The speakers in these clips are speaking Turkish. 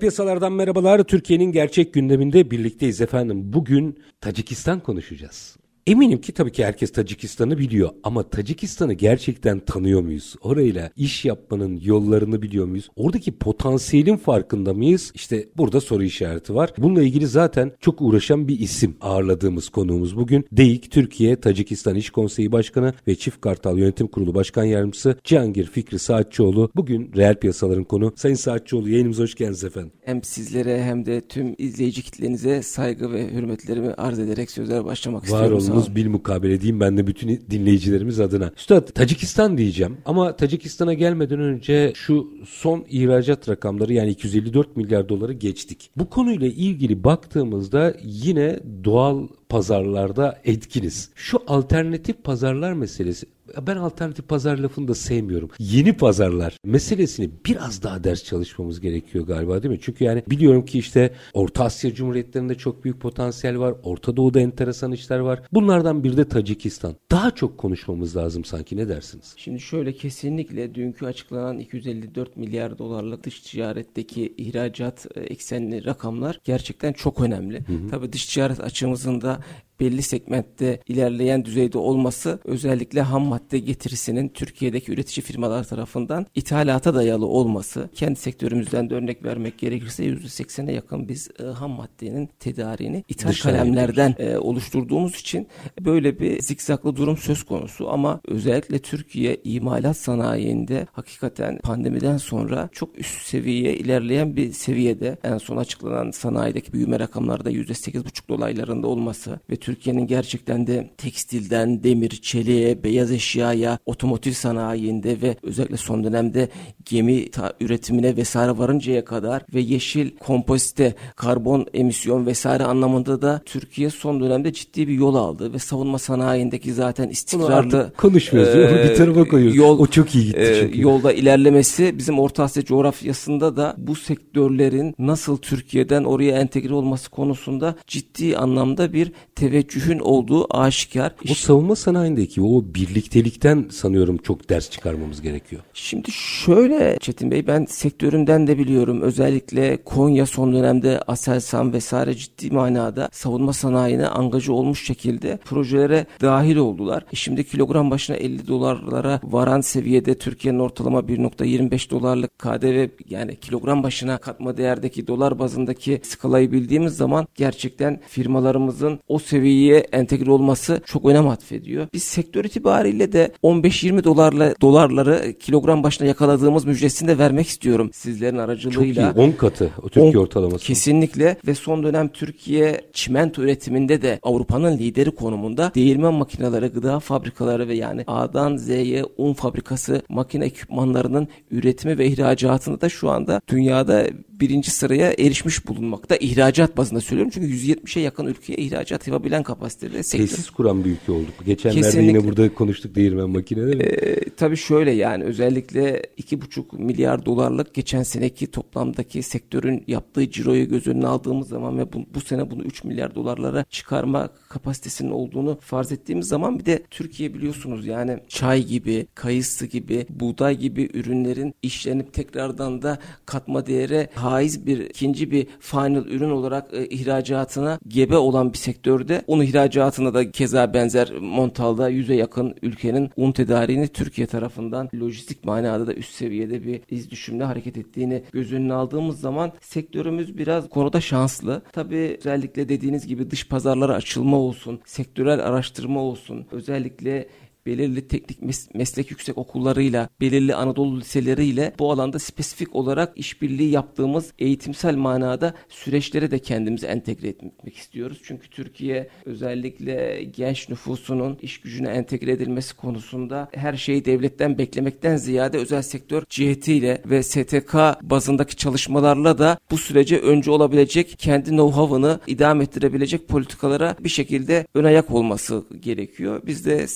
Piyasalardan merhabalar. Türkiye'nin gerçek gündeminde birlikteyiz efendim. Bugün Tacikistan konuşacağız. Eminim ki tabii ki herkes Tacikistan'ı biliyor ama Tacikistan'ı gerçekten tanıyor muyuz? Orayla iş yapmanın yollarını biliyor muyuz? Oradaki potansiyelin farkında mıyız? İşte burada soru işareti var. Bununla ilgili zaten çok uğraşan bir isim ağırladığımız konuğumuz bugün. DEİK Türkiye Tacikistan İş Konseyi Başkanı ve Çift Kartal Yönetim Kurulu Başkan Yardımcısı Cihangir Fikri Saatçıoğlu. Bugün reel piyasaların konu. Sayın Saatçıoğlu yayınımıza hoş geldiniz efendim. Hem sizlere hem de tüm izleyici kitlenize saygı ve hürmetlerimi arz ederek sözlere başlamak Var istiyorum. Sağ olunuz olun. bil mukabele diyeyim ben de bütün dinleyicilerimiz adına. Üstad Tacikistan diyeceğim ama Tacikistan'a gelmeden önce şu son ihracat rakamları yani 254 milyar doları geçtik. Bu konuyla ilgili baktığımızda yine doğal pazarlarda etkiniz. Şu alternatif pazarlar meselesi ben alternatif pazar lafını da sevmiyorum. Yeni pazarlar meselesini biraz daha ders çalışmamız gerekiyor galiba değil mi? Çünkü yani biliyorum ki işte Orta Asya Cumhuriyetlerinde çok büyük potansiyel var. Orta Doğu'da enteresan işler var. Bunlardan biri de Tacikistan. Daha çok konuşmamız lazım sanki ne dersiniz? Şimdi şöyle kesinlikle dünkü açıklanan 254 milyar dolarlık dış ticaretteki ihracat e, eksenli rakamlar gerçekten çok önemli. Tabii dış ticaret açımızın da belli segmentte ilerleyen düzeyde olması özellikle ham madde getirisinin Türkiye'deki üretici firmalar tarafından ithalata dayalı olması. Kendi sektörümüzden de örnek vermek gerekirse %80'e yakın biz e, ham maddenin tedariğini ithal Dışarı kalemlerden e, oluşturduğumuz için böyle bir zikzaklı durum söz konusu ama özellikle Türkiye imalat sanayinde hakikaten pandemiden sonra çok üst seviyeye ilerleyen bir seviyede en son açıklanan sanayideki büyüme rakamlarda %8,5 dolaylarında olması ve Türkiye'nin gerçekten de tekstilden demir, çeliğe, beyaz eşyaya, otomotiv sanayinde ve özellikle son dönemde gemi ta- üretimine vesaire varıncaya kadar ve yeşil kompozite, karbon emisyon vesaire anlamında da Türkiye son dönemde ciddi bir yol aldı ve savunma sanayindeki zaten istikrarlı konuşmuyoruz. e, bir tarafa koyuyoruz. Yol, o çok iyi gitti e, çünkü. yolda ilerlemesi bizim Orta Asya coğrafyasında da bu sektörlerin nasıl Türkiye'den oraya entegre olması konusunda ciddi anlamda bir teveccühün olduğu aşikar. O savunma sanayindeki o birliktelikten sanıyorum çok ders çıkarmamız gerekiyor. Şimdi şöyle Çetin Bey ben sektörümden de biliyorum. Özellikle Konya son dönemde Aselsan vesaire ciddi manada savunma sanayine angajı olmuş şekilde projelere dahil oldular. E şimdi kilogram başına 50 dolarlara varan seviyede Türkiye'nin ortalama 1.25 dolarlık KDV yani kilogram başına katma değerdeki dolar bazındaki skalayı bildiğimiz zaman gerçekten firmalarımızın o seviyeye entegre olması çok önem atfediyor. Biz sektör itibariyle de 15-20 dolarla dolarları kilogram başına yakaladığımız müjdesini de vermek istiyorum sizlerin Çok iyi. aracılığıyla. 10 katı o Türkiye ortalaması. Kesinlikle ve son dönem Türkiye çimento üretiminde de Avrupa'nın lideri konumunda. Değirmen makineleri, gıda fabrikaları ve yani A'dan Z'ye un fabrikası makine ekipmanlarının üretimi ve ihracatında da şu anda dünyada birinci sıraya erişmiş bulunmakta. İhracat bazında söylüyorum çünkü 170'e yakın ülkeye ihracat yapabilen kapasitede sektör. Tesis kuran bir ülke olduk. Geçenlerde Kesinlikle. yine burada konuştuk değirmen makineleri. E, tabii şöyle yani özellikle 2,5 milyar dolarlık geçen seneki toplamdaki sektörün yaptığı ciroyu göz önüne aldığımız zaman ve bu, bu sene bunu 3 milyar dolarlara çıkarma kapasitesinin olduğunu farz ettiğimiz zaman bir de Türkiye biliyorsunuz yani çay gibi, kayısı gibi, buğday gibi ürünlerin işlenip tekrardan da katma değere haiz bir ikinci bir final ürün olarak e, ihracatına gebe olan bir sektörde un ihracatına da keza benzer Montal'da yüze yakın ülkenin un tedariğini Türkiye tarafından lojistik manada da üst seviyede bir iz düşümle hareket ettiğini göz önüne aldığımız zaman sektörümüz biraz konuda şanslı. Tabii özellikle dediğiniz gibi dış pazarlara açılma olsun, sektörel araştırma olsun, özellikle belirli teknik mes- meslek yüksek okullarıyla, belirli Anadolu liseleriyle bu alanda spesifik olarak işbirliği yaptığımız eğitimsel manada süreçlere de kendimizi entegre etmek istiyoruz. Çünkü Türkiye özellikle genç nüfusunun iş gücüne entegre edilmesi konusunda her şeyi devletten beklemekten ziyade özel sektör cihetiyle ve STK bazındaki çalışmalarla da bu sürece öncü olabilecek kendi know-how'ını idame ettirebilecek politikalara bir şekilde ön ayak olması gerekiyor. Biz de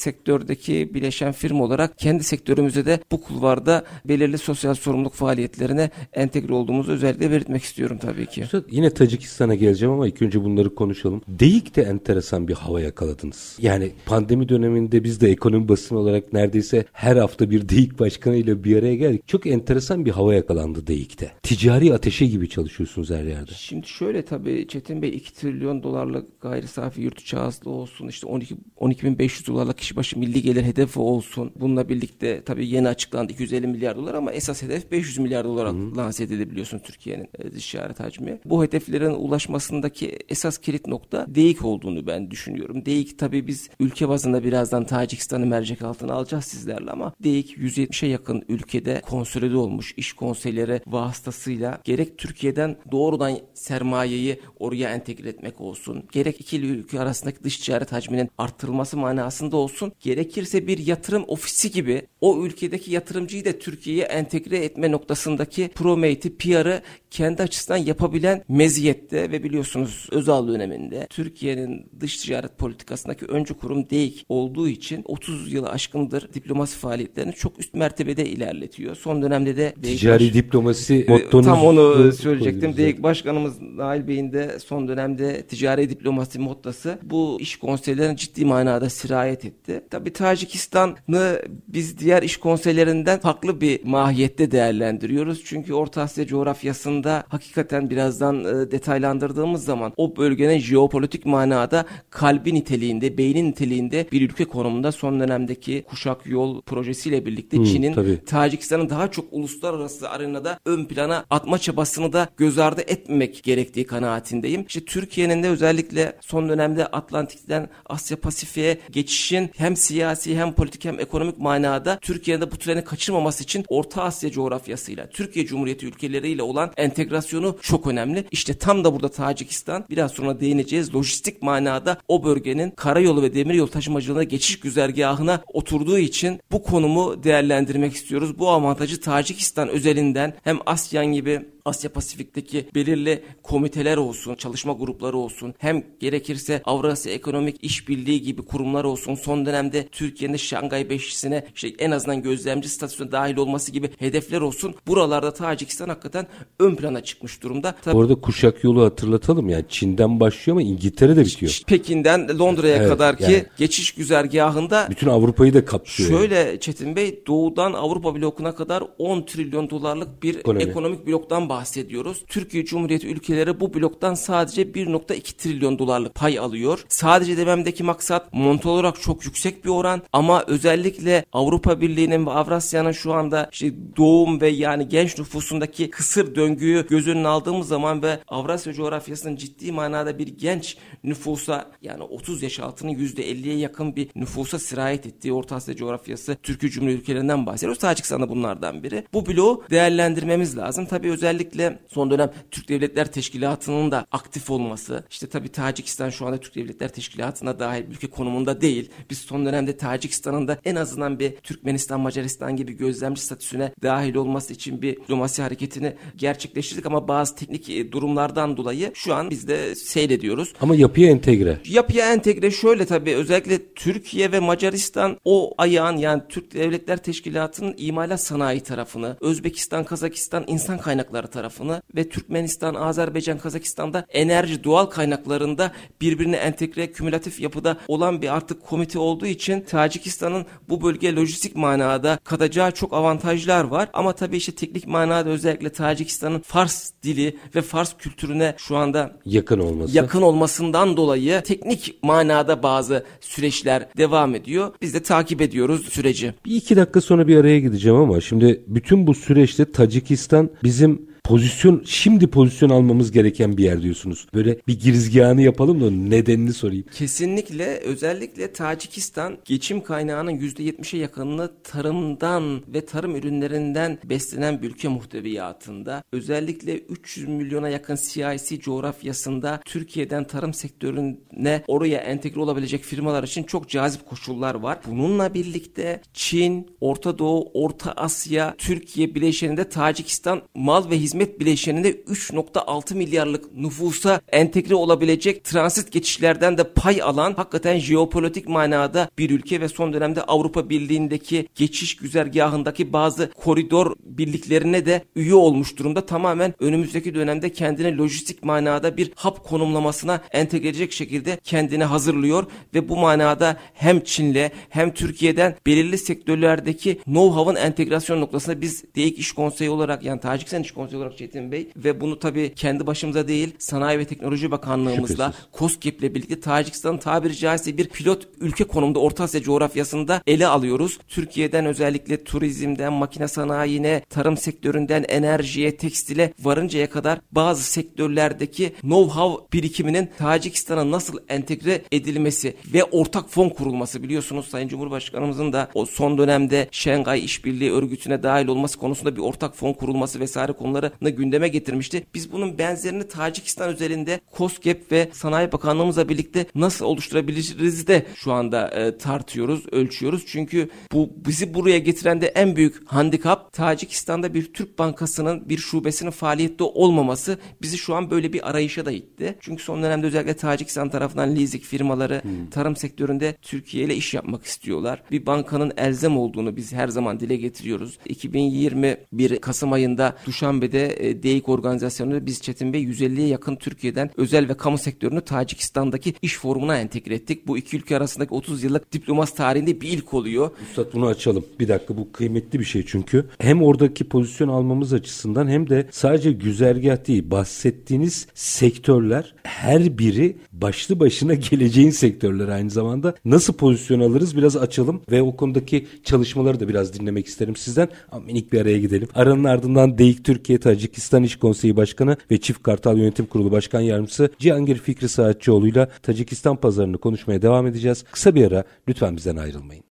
sektördeki bileşen firma olarak kendi sektörümüzde de bu kulvarda belirli sosyal sorumluluk faaliyetlerine entegre olduğumuzu özellikle belirtmek istiyorum tabii ki. Yine Tacikistan'a geleceğim ama ilk önce bunları konuşalım. Deyik de enteresan bir hava yakaladınız. Yani pandemi döneminde biz de ekonomi basını olarak neredeyse her hafta bir Deyik başkanıyla bir araya geldik. Çok enteresan bir hava yakalandı Deyik'te. Ticari ateşe gibi çalışıyorsunuz her yerde. Şimdi şöyle tabii Çetin Bey 2 trilyon dolarlık gayri safi yurt içi hasıla olsun işte 12 12.500 dolarlık kişi başı milli gelir hedefi olsun. Bununla birlikte tabii yeni açıklandı 250 milyar dolar ama esas hedef 500 milyar dolar lanse edildi biliyorsun Türkiye'nin e, dış ticaret hacmi. Bu hedeflerin ulaşmasındaki esas kilit nokta DEİK olduğunu ben düşünüyorum. DEİK tabii biz ülke bazında birazdan Tacikistan'ı mercek altına alacağız sizlerle ama DEİK 170'e yakın ülkede konsolide olmuş iş konseyleri vasıtasıyla gerek Türkiye'den doğrudan sermayeyi oraya entegre etmek olsun, gerek ikili ülke arasındaki dış ticaret hacminin arttırılması manasında olsun, gerekirse bir yatırım ofisi gibi o ülkedeki yatırımcıyı da Türkiye'ye entegre etme noktasındaki promate'i, PR'ı kendi açısından yapabilen meziyette ve biliyorsunuz Özal döneminde Türkiye'nin dış ticaret politikasındaki öncü kurum DEİK olduğu için 30 yılı aşkındır diplomasi faaliyetlerini çok üst mertebede ilerletiyor. Son dönemde de DEİK Ticari baş- diplomasi e, mottonuz. Tam onu söyleyecektim. DEİK Başkanımız Nail Bey'in de son dönemde ticari diplomasi mottosu bu iş konseylerine ciddi manada sirayet etti. Tabi Tacikistan'ı biz diğer iş konseylerinden farklı bir mahiyette değerlendiriyoruz. Çünkü Orta Asya coğrafyasında hakikaten birazdan e, detaylandırdığımız zaman o bölgenin jeopolitik manada kalbi niteliğinde, beynin niteliğinde bir ülke konumunda son dönemdeki kuşak yol projesiyle birlikte Hı, Çin'in tabii. Tacikistan'ın daha çok uluslararası arenada ön plana atma çabasını da göz ardı etmemek gerektiği kanaatindeyim. İşte Türkiye'nin de özellikle son dönemde Atlantik'ten Asya Pasifik'e geçişin hem siyasi hem politik hem ekonomik manada Türkiye'de bu treni kaçırmaması için Orta Asya coğrafyasıyla Türkiye Cumhuriyeti ülkeleriyle olan entegrasyonu çok önemli. İşte tam da burada Tacikistan biraz sonra değineceğiz. Lojistik manada o bölgenin karayolu ve demiryolu taşımacılığına geçiş güzergahına oturduğu için bu konumu değerlendirmek istiyoruz. Bu avantajı Tacikistan özelinden hem ASEAN gibi Asya Pasifik'teki belirli komiteler olsun, çalışma grupları olsun, hem gerekirse Avrasya Ekonomik İşbirliği gibi kurumlar olsun, son dönemde Türkiye'nin Şangay Beşlisi'ne işte en azından gözlemci statüsüne dahil olması gibi hedefler olsun. Buralarda Tacikistan hakikaten ön plana çıkmış durumda. Tabii Bu arada kuşak yolu hatırlatalım yani Çin'den başlıyor ama İngiltere'de bitiyor. Pekin'den Londra'ya Evet, kadar ki yani- geçiş güzergahında Bütün Avrupa'yı da kapsıyor. yani. Şöyle Çetin Bey doğudan Avrupa blokuna kadar 10 trilyon dolarlık bir Ekonomi. ekonomik bloktan bahsediyoruz. Türkiye Cumhuriyeti ülkeleri bu bloktan sadece 1.2 trilyon dolarlık pay alıyor. Sadece dememdeki maksat montal olarak çok yüksek bir oran ama özellikle Avrupa Birliği'nin ve Avrasya'nın şu anda işte doğum ve yani genç nüfusundaki kısır döngüyü göz önüne aldığımız zaman ve Avrasya coğrafyasının ciddi manada bir genç nüfusa yani 30 yaş altının %50'ye yakın bir nüfusa sirayet ettiği Orta Asya coğrafyası Türkiye Cumhuriyeti ülkelerinden bahsediyoruz. Tacikistan da bunlardan biri. Bu bloğu değerlendirmemiz lazım. Tabii özellikle son dönem Türk Devletler Teşkilatı'nın da aktif olması. İşte tabii Tacikistan şu anda Türk Devletler Teşkilatı'na dahil ülke konumunda değil. Biz son dönemde Tacikistan'ın da en azından bir Türkmenistan, Macaristan gibi gözlemci statüsüne dahil olması için bir diplomasi hareketini gerçekleştirdik ama bazı teknik e, durumlardan dolayı şu an biz de seyrediyoruz. Ama yapıya entegre. Yapıya entegre şöyle tabii özellikle Türkiye ve Macaristan o ayağın yani Türk Devletler Teşkilatı'nın imalat sanayi tarafını, Özbekistan, Kazakistan insan kaynakları tarafını ve Türkmenistan, Azerbaycan, Kazakistan'da enerji doğal kaynaklarında birbirine entegre kümülatif yapıda olan bir artık komite olduğu için Tacikistan'ın bu bölgeye lojistik manada katacağı çok avantajlar var. Ama tabii işte teknik manada özellikle Tacikistan'ın Fars dili ve Fars kültürüne şu anda Yakın olması. yakın olmasından dolayı teknik manada bazı süreçler devam ediyor. Biz de takip ediyoruz süreci. Bir iki dakika sonra bir araya gideceğim ama şimdi bütün bu süreçte Tacikistan bizim pozisyon şimdi pozisyon almamız gereken bir yer diyorsunuz. Böyle bir girizgahını yapalım da nedenini sorayım. Kesinlikle özellikle Tacikistan geçim kaynağının %70'e yakınını tarımdan ve tarım ürünlerinden beslenen bir ülke muhteviyatında özellikle 300 milyona yakın CIC coğrafyasında Türkiye'den tarım sektörüne oraya entegre olabilecek firmalar için çok cazip koşullar var. Bununla birlikte Çin, Orta Doğu, Orta Asya, Türkiye bileşeninde Tacikistan mal ve hizmet bileşeninde 3.6 milyarlık nüfusa entegre olabilecek transit geçişlerden de pay alan hakikaten jeopolitik manada bir ülke ve son dönemde Avrupa Birliği'ndeki geçiş güzergahındaki bazı koridor birliklerine de üye olmuş durumda. Tamamen önümüzdeki dönemde kendine lojistik manada bir hap konumlamasına entegre edecek şekilde kendini hazırlıyor ve bu manada hem Çin'le hem Türkiye'den belirli sektörlerdeki know-how'ın entegrasyon noktasında biz DEİK İş Konseyi olarak yani Tacikistan İş Konseyi olarak Çetin Bey ve bunu tabii kendi başımıza değil Sanayi ve Teknoloji Bakanlığımızla COSGAP ile birlikte Tacikistan'ın tabiri caizse bir pilot ülke konumda Orta Asya coğrafyasında ele alıyoruz. Türkiye'den özellikle turizmden, makine sanayine, tarım sektöründen enerjiye, tekstile varıncaya kadar bazı sektörlerdeki know-how birikiminin Tacikistan'a nasıl entegre edilmesi ve ortak fon kurulması biliyorsunuz Sayın Cumhurbaşkanımızın da o son dönemde Şengay İşbirliği Örgütü'ne dahil olması konusunda bir ortak fon kurulması vesaire konularını gündeme getirmişti. Biz bunun benzerini Tacikistan üzerinde COSGAP ve Sanayi Bakanlığımızla birlikte nasıl oluşturabiliriz de şu anda e, tartıyoruz, ölçüyoruz. Çünkü bu bizi buraya getiren de en büyük handikap Tacikistan'da bir Türk Bankası'nın bir şubesinin faaliyette olmaması bizi şu an böyle bir arayışa da itti. Çünkü son dönemde özellikle Tacikistan tarafından leasing firmaları hmm. tarım sektöründe Türkiye ile iş yapmak istiyorlar. Bir bankanın elzem olduğunu biz her zaman dile getiriyoruz. 2021 Kasım ayında Duşanbe'de e, DEİK organizasyonunda biz Çetin Bey 150'ye yakın Türkiye'den özel ve kamu sektörünü Tacikistan'daki iş forumuna entegre ettik. Bu iki ülke arasındaki 30 yıllık diplomas tarihinde bir ilk oluyor. Üstad bunu açalım. Bir dakika bu kıymetli bir şey çünkü. Hem oradaki pozisyon almamız açısından hem de sadece güzergah değil bahsettiğiniz sektörler her biri başlı başına geleceğin sektörleri aynı zamanda. Nasıl pozisyon alırız biraz açalım ve o konudaki çalışmaları da biraz dinlemek isterim sizden. Ama minik bir araya gidelim. Aranın ardından DEİK Türkiye Tacikistan İş Konseyi Başkanı ve Çift Kartal Yönetim Kurulu Başkan Yardımcısı Cihangir Fikri Saatçıoğlu ile Tacikistan pazarını konuşmaya devam edeceğiz. Kısa bir ara lütfen bizden ayrılmayın.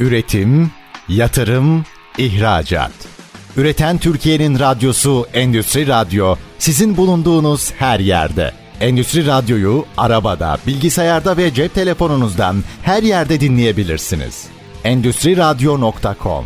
Üretim, yatırım, ihracat. Üreten Türkiye'nin radyosu Endüstri Radyo sizin bulunduğunuz her yerde. Endüstri Radyo'yu arabada, bilgisayarda ve cep telefonunuzdan her yerde dinleyebilirsiniz. Endüstri Radyo.com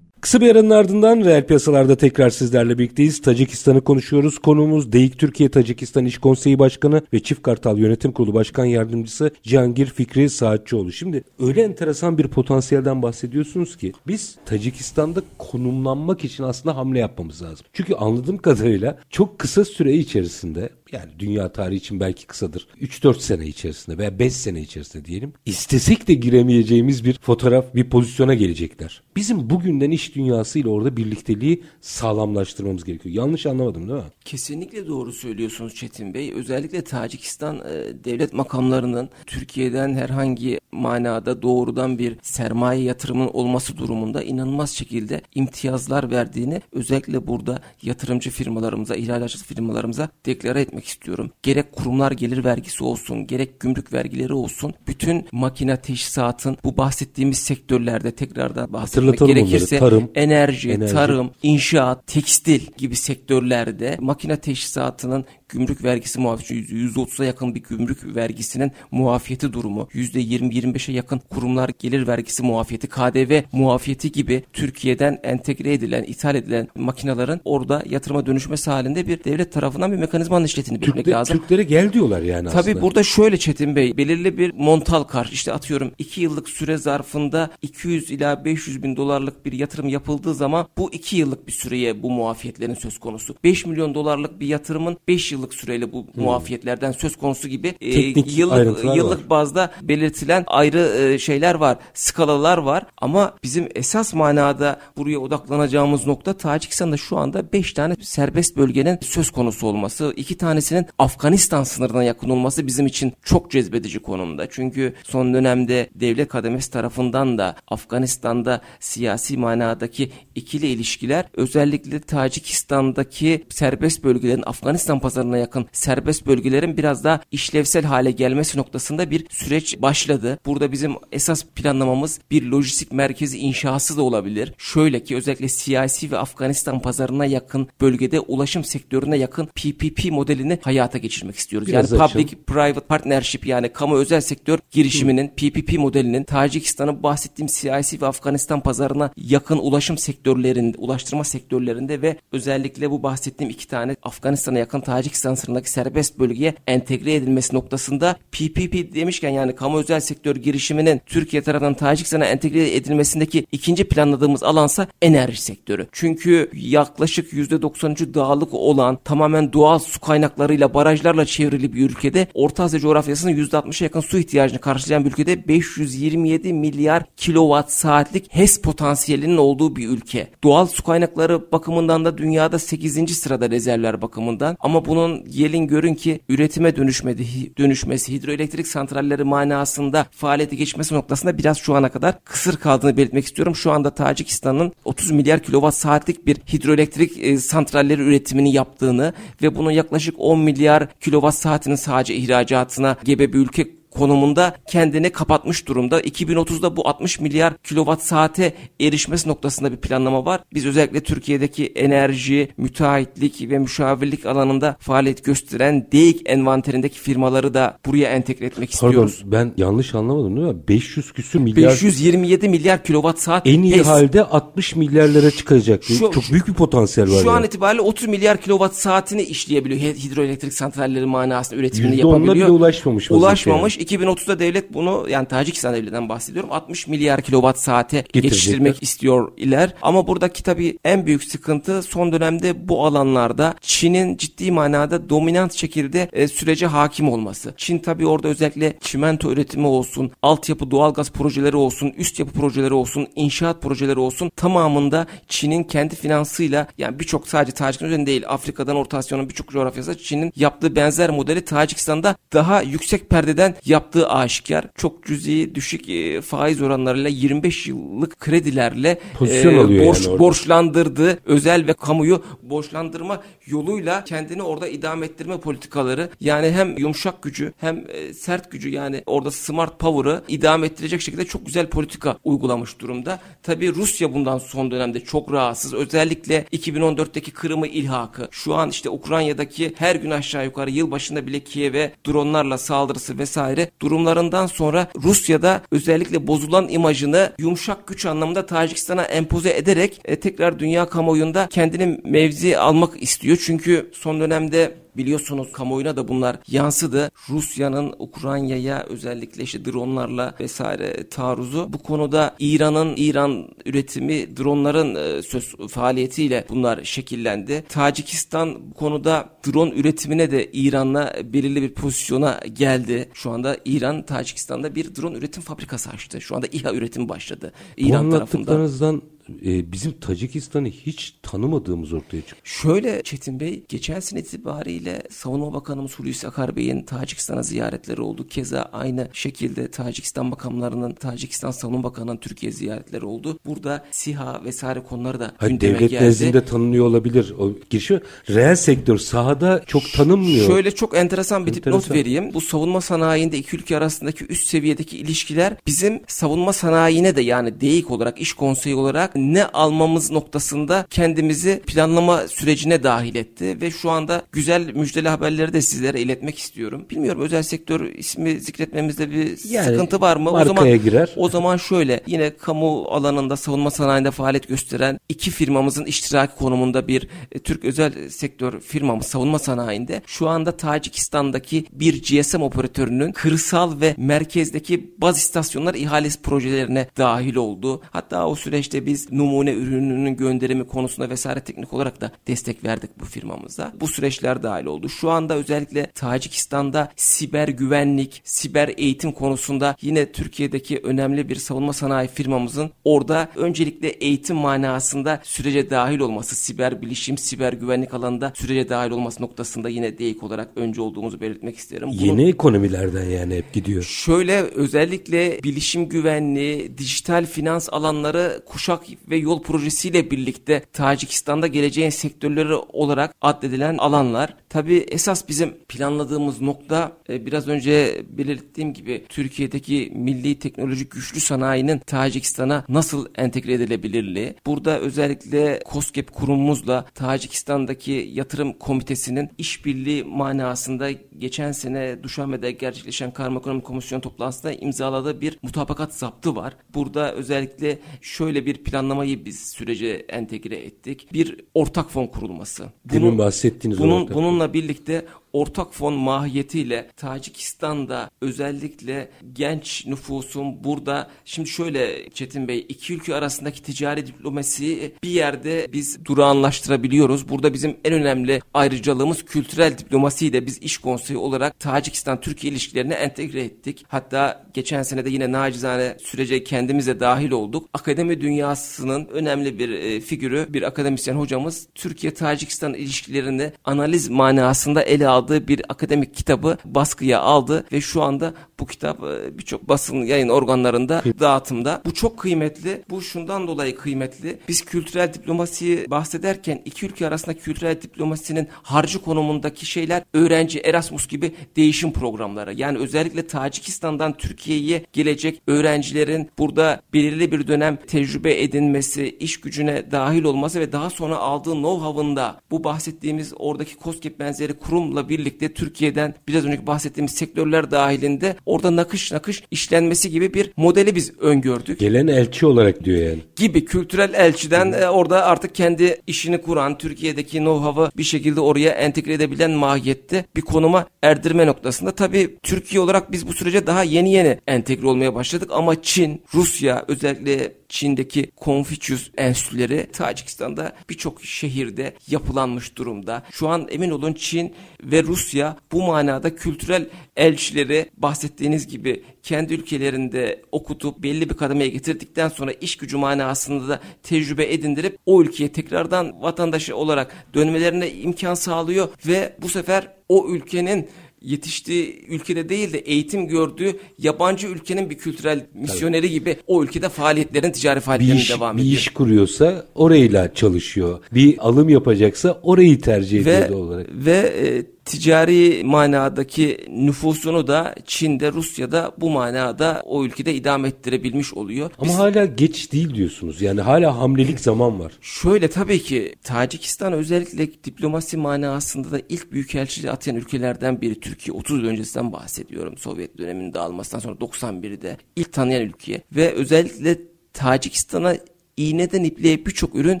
Kısa bir aranın ardından reel piyasalarda tekrar sizlerle birlikteyiz. Tacikistan'ı konuşuyoruz. Konuğumuz DEİK Türkiye Tacikistan İş Konseyi Başkanı ve Çift Kartal Yönetim Kurulu Başkan Yardımcısı Cihangir Fikri Saatçıoğlu. Şimdi öyle enteresan bir potansiyelden bahsediyorsunuz ki biz Tacikistan'da konumlanmak için aslında hamle yapmamız lazım. Çünkü anladığım kadarıyla çok kısa süre içerisinde yani dünya tarihi için belki kısadır. 3-4 sene içerisinde veya 5 sene içerisinde diyelim. İstesek de giremeyeceğimiz bir fotoğraf, bir pozisyona gelecekler. Bizim bugünden iş dünyasıyla orada birlikteliği sağlamlaştırmamız gerekiyor. Yanlış anlamadım değil mi? Kesinlikle doğru söylüyorsunuz Çetin Bey. Özellikle Tacikistan e, devlet makamlarının Türkiye'den herhangi manada doğrudan bir sermaye yatırımının olması durumunda inanılmaz şekilde imtiyazlar verdiğini özellikle burada yatırımcı firmalarımıza, ihracatçı firmalarımıza deklare etmek istiyorum. Gerek kurumlar gelir vergisi olsun, gerek gümrük vergileri olsun. Bütün makine teşhisatın bu bahsettiğimiz sektörlerde tekrardan bahsetmek gerekirse. Tarım, enerji, enerji, tarım, inşaat, tekstil gibi sektörlerde makine teşhisatının gümrük vergisi muafiyeti %30'a yakın bir gümrük vergisinin muafiyeti durumu, %20-25'e yakın kurumlar gelir vergisi muafiyeti, KDV muafiyeti gibi Türkiye'den entegre edilen, ithal edilen makinelerin orada yatırıma dönüşmesi halinde bir devlet tarafından bir mekanizmanın işletini bilmek Türkler, lazım. Türklere gel diyorlar yani Tabii aslında. burada şöyle Çetin Bey, belirli bir montal kar, işte atıyorum 2 yıllık süre zarfında 200 ila 500 bin dolarlık bir yatırım yapıldığı zaman bu 2 yıllık bir süreye bu muafiyetlerin söz konusu. 5 milyon dolarlık bir yatırımın 5 yıllık süreyle bu hmm. muafiyetlerden söz konusu gibi e, yıllık yıllık var. bazda belirtilen ayrı şeyler var, skalalar var ama bizim esas manada buraya odaklanacağımız nokta Tacikistan'da şu anda 5 tane serbest bölgenin söz konusu olması. iki tanesinin Afganistan sınırına yakın olması bizim için çok cezbedici konumda. Çünkü son dönemde devlet kademesi tarafından da Afganistan'da siyasi manadaki ikili ilişkiler özellikle Tacikistan'daki serbest bölgelerin Afganistan pazarına yakın serbest bölgelerin biraz daha işlevsel hale gelmesi noktasında bir süreç başladı. Burada bizim esas planlamamız bir lojistik merkezi inşası da olabilir. Şöyle ki özellikle siyasi ve Afganistan pazarına yakın bölgede ulaşım sektörüne yakın PPP modelini hayata geçirmek istiyoruz. Biraz yani public private partnership yani kamu özel sektör girişiminin Hı. PPP modelinin Tacikistan'ın bahsettiğim siyasi ve Afganistan pazarına yakın ulaşım sektörlerinde, ulaştırma sektörlerinde ve özellikle bu bahsettiğim iki tane Afganistan'a yakın Tacikistan sınırındaki serbest bölgeye entegre edilmesi noktasında PPP demişken yani kamu özel sektör girişiminin Türkiye tarafından Tacikistan'a entegre edilmesindeki ikinci planladığımız alansa enerji sektörü. Çünkü yaklaşık %93'ü dağlık olan tamamen doğal su kaynaklarıyla barajlarla çevrili bir ülkede Orta Asya coğrafyasının %60'a yakın su ihtiyacını karşılayan bir ülkede 527 milyar kilowatt saatlik HES potansiyelinin olduğu bir ülke. Doğal su kaynakları bakımından da dünyada 8. sırada rezervler bakımından ama bunun gelin görün ki üretime dönüşmedi, dönüşmesi, hidroelektrik santralleri manasında faaliyete geçmesi noktasında biraz şu ana kadar kısır kaldığını belirtmek istiyorum. Şu anda Tacikistan'ın 30 milyar kilowatt saatlik bir hidroelektrik e, santralleri üretimini yaptığını ve bunun yaklaşık 10 milyar kilowatt saatinin sadece ihracatına gebe bir ülke konumunda kendini kapatmış durumda. 2030'da bu 60 milyar kilowatt saate erişmesi noktasında bir planlama var. Biz özellikle Türkiye'deki enerji, müteahhitlik ve müşavirlik alanında faaliyet gösteren DEİK envanterindeki firmaları da buraya entegre etmek istiyoruz. Pardon ben yanlış anlamadım değil mi? 500 küsür milyar 527 milyar kilowatt saat en iyi HES. halde 60 milyarlara çıkacak. Şu, Çok büyük bir potansiyel var. Şu yani. an itibariyle 30 milyar kilowatt saatini işleyebiliyor. Hidroelektrik santralleri manasında üretimini yapabiliyor. bile ulaşmamış. Ulaşmamış. 2030'da devlet bunu yani Tacikistan devletinden bahsediyorum 60 milyar kilowatt saate geçiştirmek istiyor iler. Ama buradaki tabii en büyük sıkıntı son dönemde bu alanlarda Çin'in ciddi manada dominant şekilde e, sürece hakim olması. Çin tabii orada özellikle çimento üretimi olsun, altyapı doğalgaz projeleri olsun, üst yapı projeleri olsun, inşaat projeleri olsun tamamında Çin'in kendi finansıyla yani birçok sadece Tacikistan üzerinde değil Afrika'dan Orta Asya'nın birçok coğrafyasında Çin'in yaptığı benzer modeli Tacikistan'da daha yüksek perdeden yaptığı aşikar. Çok cüzi düşük e, faiz oranlarıyla 25 yıllık kredilerle e, borç yani borçlandırdı. Özel ve kamuyu borçlandırma yoluyla kendini orada idame ettirme politikaları yani hem yumuşak gücü hem e, sert gücü yani orada smart power'ı idame ettirecek şekilde çok güzel politika uygulamış durumda. Tabi Rusya bundan son dönemde çok rahatsız. Özellikle 2014'teki Kırım'ı ilhakı. Şu an işte Ukrayna'daki her gün aşağı yukarı yıl başında bile Kiev'e dronlarla saldırısı vesaire durumlarından sonra Rusya'da özellikle bozulan imajını yumuşak güç anlamında Tacikistan'a empoze ederek e, tekrar dünya kamuoyunda kendini mevzi almak istiyor. Çünkü son dönemde Biliyorsunuz kamuoyuna da bunlar yansıdı. Rusya'nın Ukrayna'ya özellikle işte dronlarla vesaire taarruzu. Bu konuda İran'ın İran üretimi dronların e, söz faaliyetiyle bunlar şekillendi. Tacikistan bu konuda drone üretimine de İran'la belirli bir pozisyona geldi. Şu anda İran Tacikistan'da bir drone üretim fabrikası açtı. Şu anda İHA üretimi başladı. İran bu tarafından e, bizim Tacikistan'ı hiç tanımadığımız ortaya çıktı. Şöyle Çetin Bey, geçen sene itibariyle Savunma Bakanımız Hulusi Akar Bey'in Tacikistan'a ziyaretleri oldu. Keza aynı şekilde Tacikistan makamlarının, Tacikistan Savunma Bakanı'nın Türkiye ziyaretleri oldu. Burada SİHA vesaire konuları da Hayır, gündeme devlet geldi. Devlet nezdinde tanınıyor olabilir. O girişi reel sektör sahada çok tanınmıyor. Şöyle çok enteresan bir enteresan. dipnot vereyim. Bu savunma sanayinde iki ülke arasındaki üst seviyedeki ilişkiler bizim savunma sanayine de yani DEİK olarak, iş konseyi olarak ne almamız noktasında kendimizi planlama sürecine dahil etti ve şu anda güzel müjdeli haberleri de sizlere iletmek istiyorum. Bilmiyorum özel sektör ismi zikretmemizde bir yani, sıkıntı var mı? O zaman girer. O zaman şöyle yine kamu alanında savunma sanayinde faaliyet gösteren iki firmamızın iştiraki konumunda bir e, Türk özel sektör firmamız savunma sanayinde şu anda Tacikistan'daki bir GSM operatörünün kırsal ve merkezdeki baz istasyonlar ihalesi projelerine dahil oldu. Hatta o süreçte biz biz numune ürününün gönderimi konusunda vesaire teknik olarak da destek verdik bu firmamıza. Bu süreçler dahil oldu. Şu anda özellikle Tacikistan'da siber güvenlik, siber eğitim konusunda yine Türkiye'deki önemli bir savunma sanayi firmamızın orada öncelikle eğitim manasında sürece dahil olması, siber bilişim, siber güvenlik alanında sürece dahil olması noktasında yine DEİK olarak önce olduğumuzu belirtmek isterim. Bunu, Yeni ekonomilerden yani hep gidiyor. Şöyle özellikle bilişim güvenliği, dijital finans alanları kuşak ve yol projesiyle birlikte Tacikistan'da geleceğin sektörleri olarak addedilen alanlar. Tabi esas bizim planladığımız nokta e, biraz önce belirttiğim gibi Türkiye'deki milli teknolojik güçlü sanayinin Tacikistan'a nasıl entegre edilebilirliği. Burada özellikle COSGAP kurumumuzla Tacikistan'daki yatırım komitesinin işbirliği manasında geçen sene Duşanbe'de gerçekleşen Karma Ekonomi Komisyon toplantısında imzaladığı bir mutabakat zaptı var. Burada özellikle şöyle bir planlamayı biz sürece entegre ettik. Bir ortak fon kurulması. Bunun, Demin bahsettiğiniz bunun, ortak Bununla birlikte ortak fon mahiyetiyle Tacikistan'da özellikle genç nüfusun burada şimdi şöyle Çetin Bey iki ülke arasındaki ticari diplomasiyi bir yerde biz durağanlaştırabiliyoruz. Burada bizim en önemli ayrıcalığımız kültürel diplomasiyi de biz iş konseyi olarak Tacikistan-Türkiye ilişkilerine entegre ettik. Hatta geçen sene de yine nacizane sürece kendimize dahil olduk. Akademi dünyasının önemli bir e, figürü, bir akademisyen hocamız Türkiye-Tacikistan ilişkilerini analiz manasında ele aldı aldığı bir akademik kitabı baskıya aldı ve şu anda bu kitap e, birçok basın yayın organlarında dağıtımda. Bu çok kıymetli. Bu şundan dolayı kıymetli. Biz kültürel diplomasiyi bahsederken iki ülke arasında kültürel diplomasinin harcı konumundaki şeyler öğrenci Erasmus gibi değişim programları. Yani özellikle Tacikistan'dan Türkiye'ye gelecek öğrencilerin burada belirli bir dönem tecrübe edinmesi, iş gücüne dahil olması ve daha sonra aldığı know-how'ında bu bahsettiğimiz oradaki COSGAP benzeri kurumla birlikte Türkiye'den biraz önceki bahsettiğimiz sektörler dahilinde orada nakış nakış işlenmesi gibi bir modeli biz öngördük. Gelen elçi olarak diyor yani. Gibi kültürel elçiden e, orada artık kendi işini kuran, Türkiye'deki know-how'ı bir şekilde oraya entegre edebilen mahiyette bir konuma erdirme noktasında. Tabii Türkiye olarak biz bu sürece daha yeni yeni entegre olmaya başladık ama Çin, Rusya özellikle Çin'deki Konfüçyüs enstitüleri Tacikistan'da birçok şehirde yapılanmış durumda. Şu an emin olun Çin ve Rusya bu manada kültürel elçileri bahsettiğiniz gibi kendi ülkelerinde okutup belli bir kademeye getirdikten sonra iş gücü manasında da tecrübe edindirip o ülkeye tekrardan vatandaşı olarak dönmelerine imkan sağlıyor ve bu sefer o ülkenin yetiştiği ülkede değil de eğitim gördüğü yabancı ülkenin bir kültürel misyoneri gibi o ülkede faaliyetlerin ticari faaliyetlerin bir devam ediyor. Bir iş kuruyorsa orayla çalışıyor. Bir alım yapacaksa orayı tercih ediyor ve, olarak. Ve e, ticari manadaki nüfusunu da Çin'de, Rusya'da bu manada o ülkede idame ettirebilmiş oluyor. Ama Biz, hala geç değil diyorsunuz. Yani hala hamlelik zaman var. Şöyle tabii ki Tacikistan özellikle diplomasi manasında da ilk büyükelçiliği atayan ülkelerden biri. Türkiye 30 yıl öncesinden bahsediyorum. Sovyet döneminin dağılmasından sonra 91'de ilk tanıyan ülke ve özellikle Tacikistan'a iğneden ipliğe birçok ürün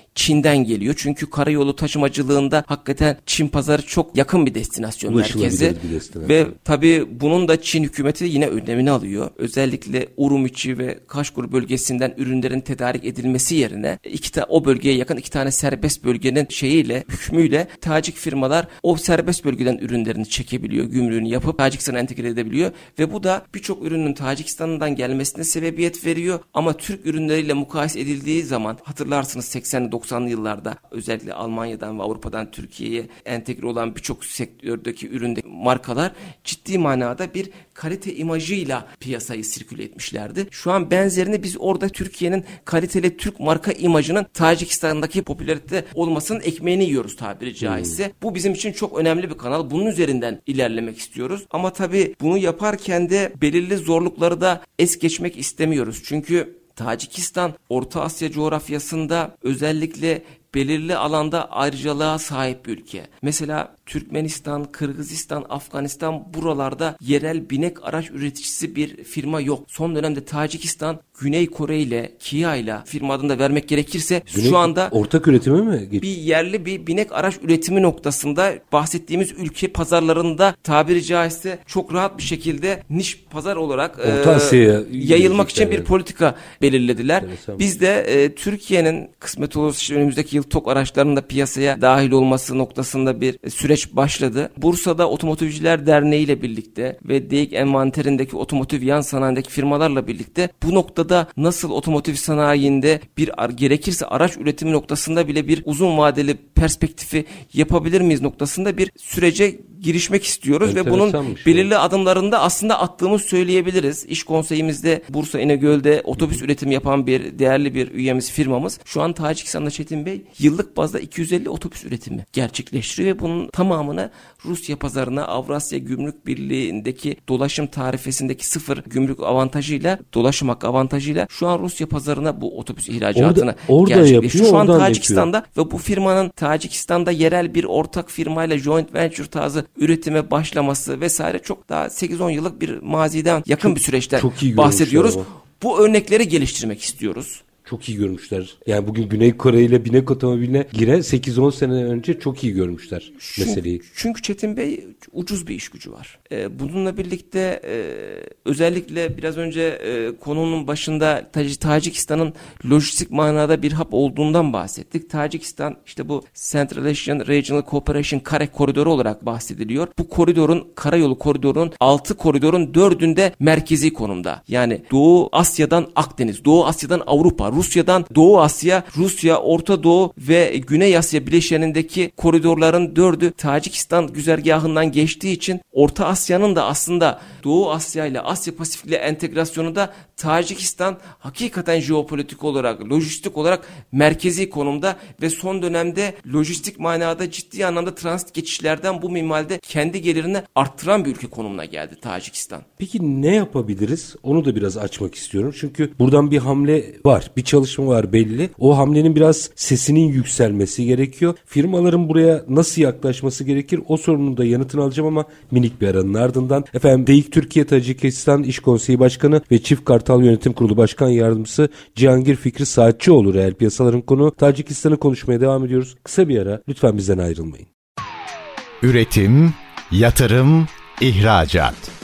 Çin'den geliyor. Çünkü karayolu taşımacılığında hakikaten Çin pazarı çok yakın bir destinasyon merkezi. Bir destinasyon. Ve tabii bunun da Çin hükümeti yine önemini alıyor. Özellikle Urumiçi ve Kaşgur bölgesinden ürünlerin tedarik edilmesi yerine iki ta o bölgeye yakın iki tane serbest bölgenin şeyiyle, hükmüyle Tacik firmalar o serbest bölgeden ürünlerini çekebiliyor, gümrüğünü yapıp Tacikistan'a entegre edebiliyor ve bu da birçok ürünün Tacikistan'dan gelmesine sebebiyet veriyor ama Türk ürünleriyle mukayese edildiği zaman hatırlarsınız 80'li 90'lı yıllarda özellikle Almanya'dan ve Avrupa'dan Türkiye'ye entegre olan birçok sektördeki üründe markalar ciddi manada bir kalite imajıyla piyasayı sirküle etmişlerdi. Şu an benzerini biz orada Türkiye'nin kaliteli Türk marka imajının Tacikistan'daki popülarite olmasının ekmeğini yiyoruz tabiri caizse. Hmm. Bu bizim için çok önemli bir kanal. Bunun üzerinden ilerlemek istiyoruz. Ama tabii bunu yaparken de belirli zorlukları da es geçmek istemiyoruz. Çünkü Tacikistan Orta Asya coğrafyasında özellikle belirli alanda ayrıcalığa sahip bir ülke. Mesela Türkmenistan, Kırgızistan, Afganistan buralarda yerel binek araç üreticisi bir firma yok. Son dönemde Tacikistan Güney Kore ile Kia ile firma adını da vermek gerekirse Güney, şu anda ortak üretimi mi? bir yerli bir binek araç üretimi noktasında bahsettiğimiz ülke pazarlarında tabiri caizse çok rahat bir şekilde niş pazar olarak Orta e, yayılmak için bir yiyecekler. politika belirlediler. Biz de e, Türkiye'nin kısmet olursa işte önümüzdeki yıl TOK araçlarının da piyasaya dahil olması noktasında bir e, süreç başladı. Bursa'da Otomotivciler Derneği ile birlikte ve DEİK envanterindeki otomotiv yan sanayindeki firmalarla birlikte bu noktada nasıl otomotiv sanayinde bir gerekirse araç üretimi noktasında bile bir uzun vadeli perspektifi yapabilir miyiz noktasında bir sürece girişmek istiyoruz ve bunun belirli adımlarında aslında attığımız söyleyebiliriz. İş konseyimizde Bursa İnegöl'de otobüs üretimi yapan bir değerli bir üyemiz firmamız. Şu an Tacikistan'da Çetin Bey yıllık bazda 250 otobüs üretimi gerçekleştiriyor ve bunun tamamını Rusya pazarına Avrasya Gümrük Birliği'ndeki dolaşım tarifesindeki sıfır gümrük avantajıyla dolaşım hakkı avantajıyla şu an Rusya pazarına bu otobüs ihracatını Orada- orada gerçekleştiriyor. yapıyor, Şu an Tacikistan'da ve bu firmanın Tacikistan'da yerel bir ortak firmayla joint venture tarzı üretime başlaması vesaire çok daha 8-10 yıllık bir maziden yakın bir süreçten çok bahsediyoruz. Bu örnekleri geliştirmek istiyoruz. Çok iyi görmüşler. Yani bugün Güney Kore ile binek otomobiline giren 8-10 sene önce çok iyi görmüşler meseleyi. Çünkü, çünkü Çetin Bey ucuz bir iş gücü var. Ee, bununla birlikte e, özellikle biraz önce e, konunun başında Tac- Tacikistan'ın lojistik manada bir hap olduğundan bahsettik. Tacikistan işte bu Central Asian Regional Cooperation kare koridoru olarak bahsediliyor. Bu koridorun karayolu koridorunun 6 koridorun 4'ünde merkezi konumda. Yani Doğu Asya'dan Akdeniz, Doğu Asya'dan Avrupa, Rusya'dan Doğu Asya, Rusya, Orta Doğu ve Güney Asya bileşenindeki koridorların dördü Tacikistan güzergahından geçtiği için Orta Asya'nın da aslında Doğu Asya ile Asya Pasifik ile entegrasyonu da Tacikistan hakikaten jeopolitik olarak, lojistik olarak merkezi konumda ve son dönemde lojistik manada ciddi anlamda transit geçişlerden bu minvalde kendi gelirini arttıran bir ülke konumuna geldi Tacikistan. Peki ne yapabiliriz? Onu da biraz açmak istiyorum. Çünkü buradan bir hamle var. Bir çalışma var belli. O hamlenin biraz sesinin yükselmesi gerekiyor. Firmaların buraya nasıl yaklaşması gerekir? O sorunun da yanıtını alacağım ama minik bir aranın ardından. Efendim DEİK Türkiye Tacikistan İş Konseyi Başkanı ve Çift Kartal Yönetim Kurulu Başkan Yardımcısı Cihangir Fikri Saatçıoğlu reel piyasaların konu. Tacikistan'ı konuşmaya devam ediyoruz. Kısa bir ara. Lütfen bizden ayrılmayın. Üretim, yatırım, ihracat.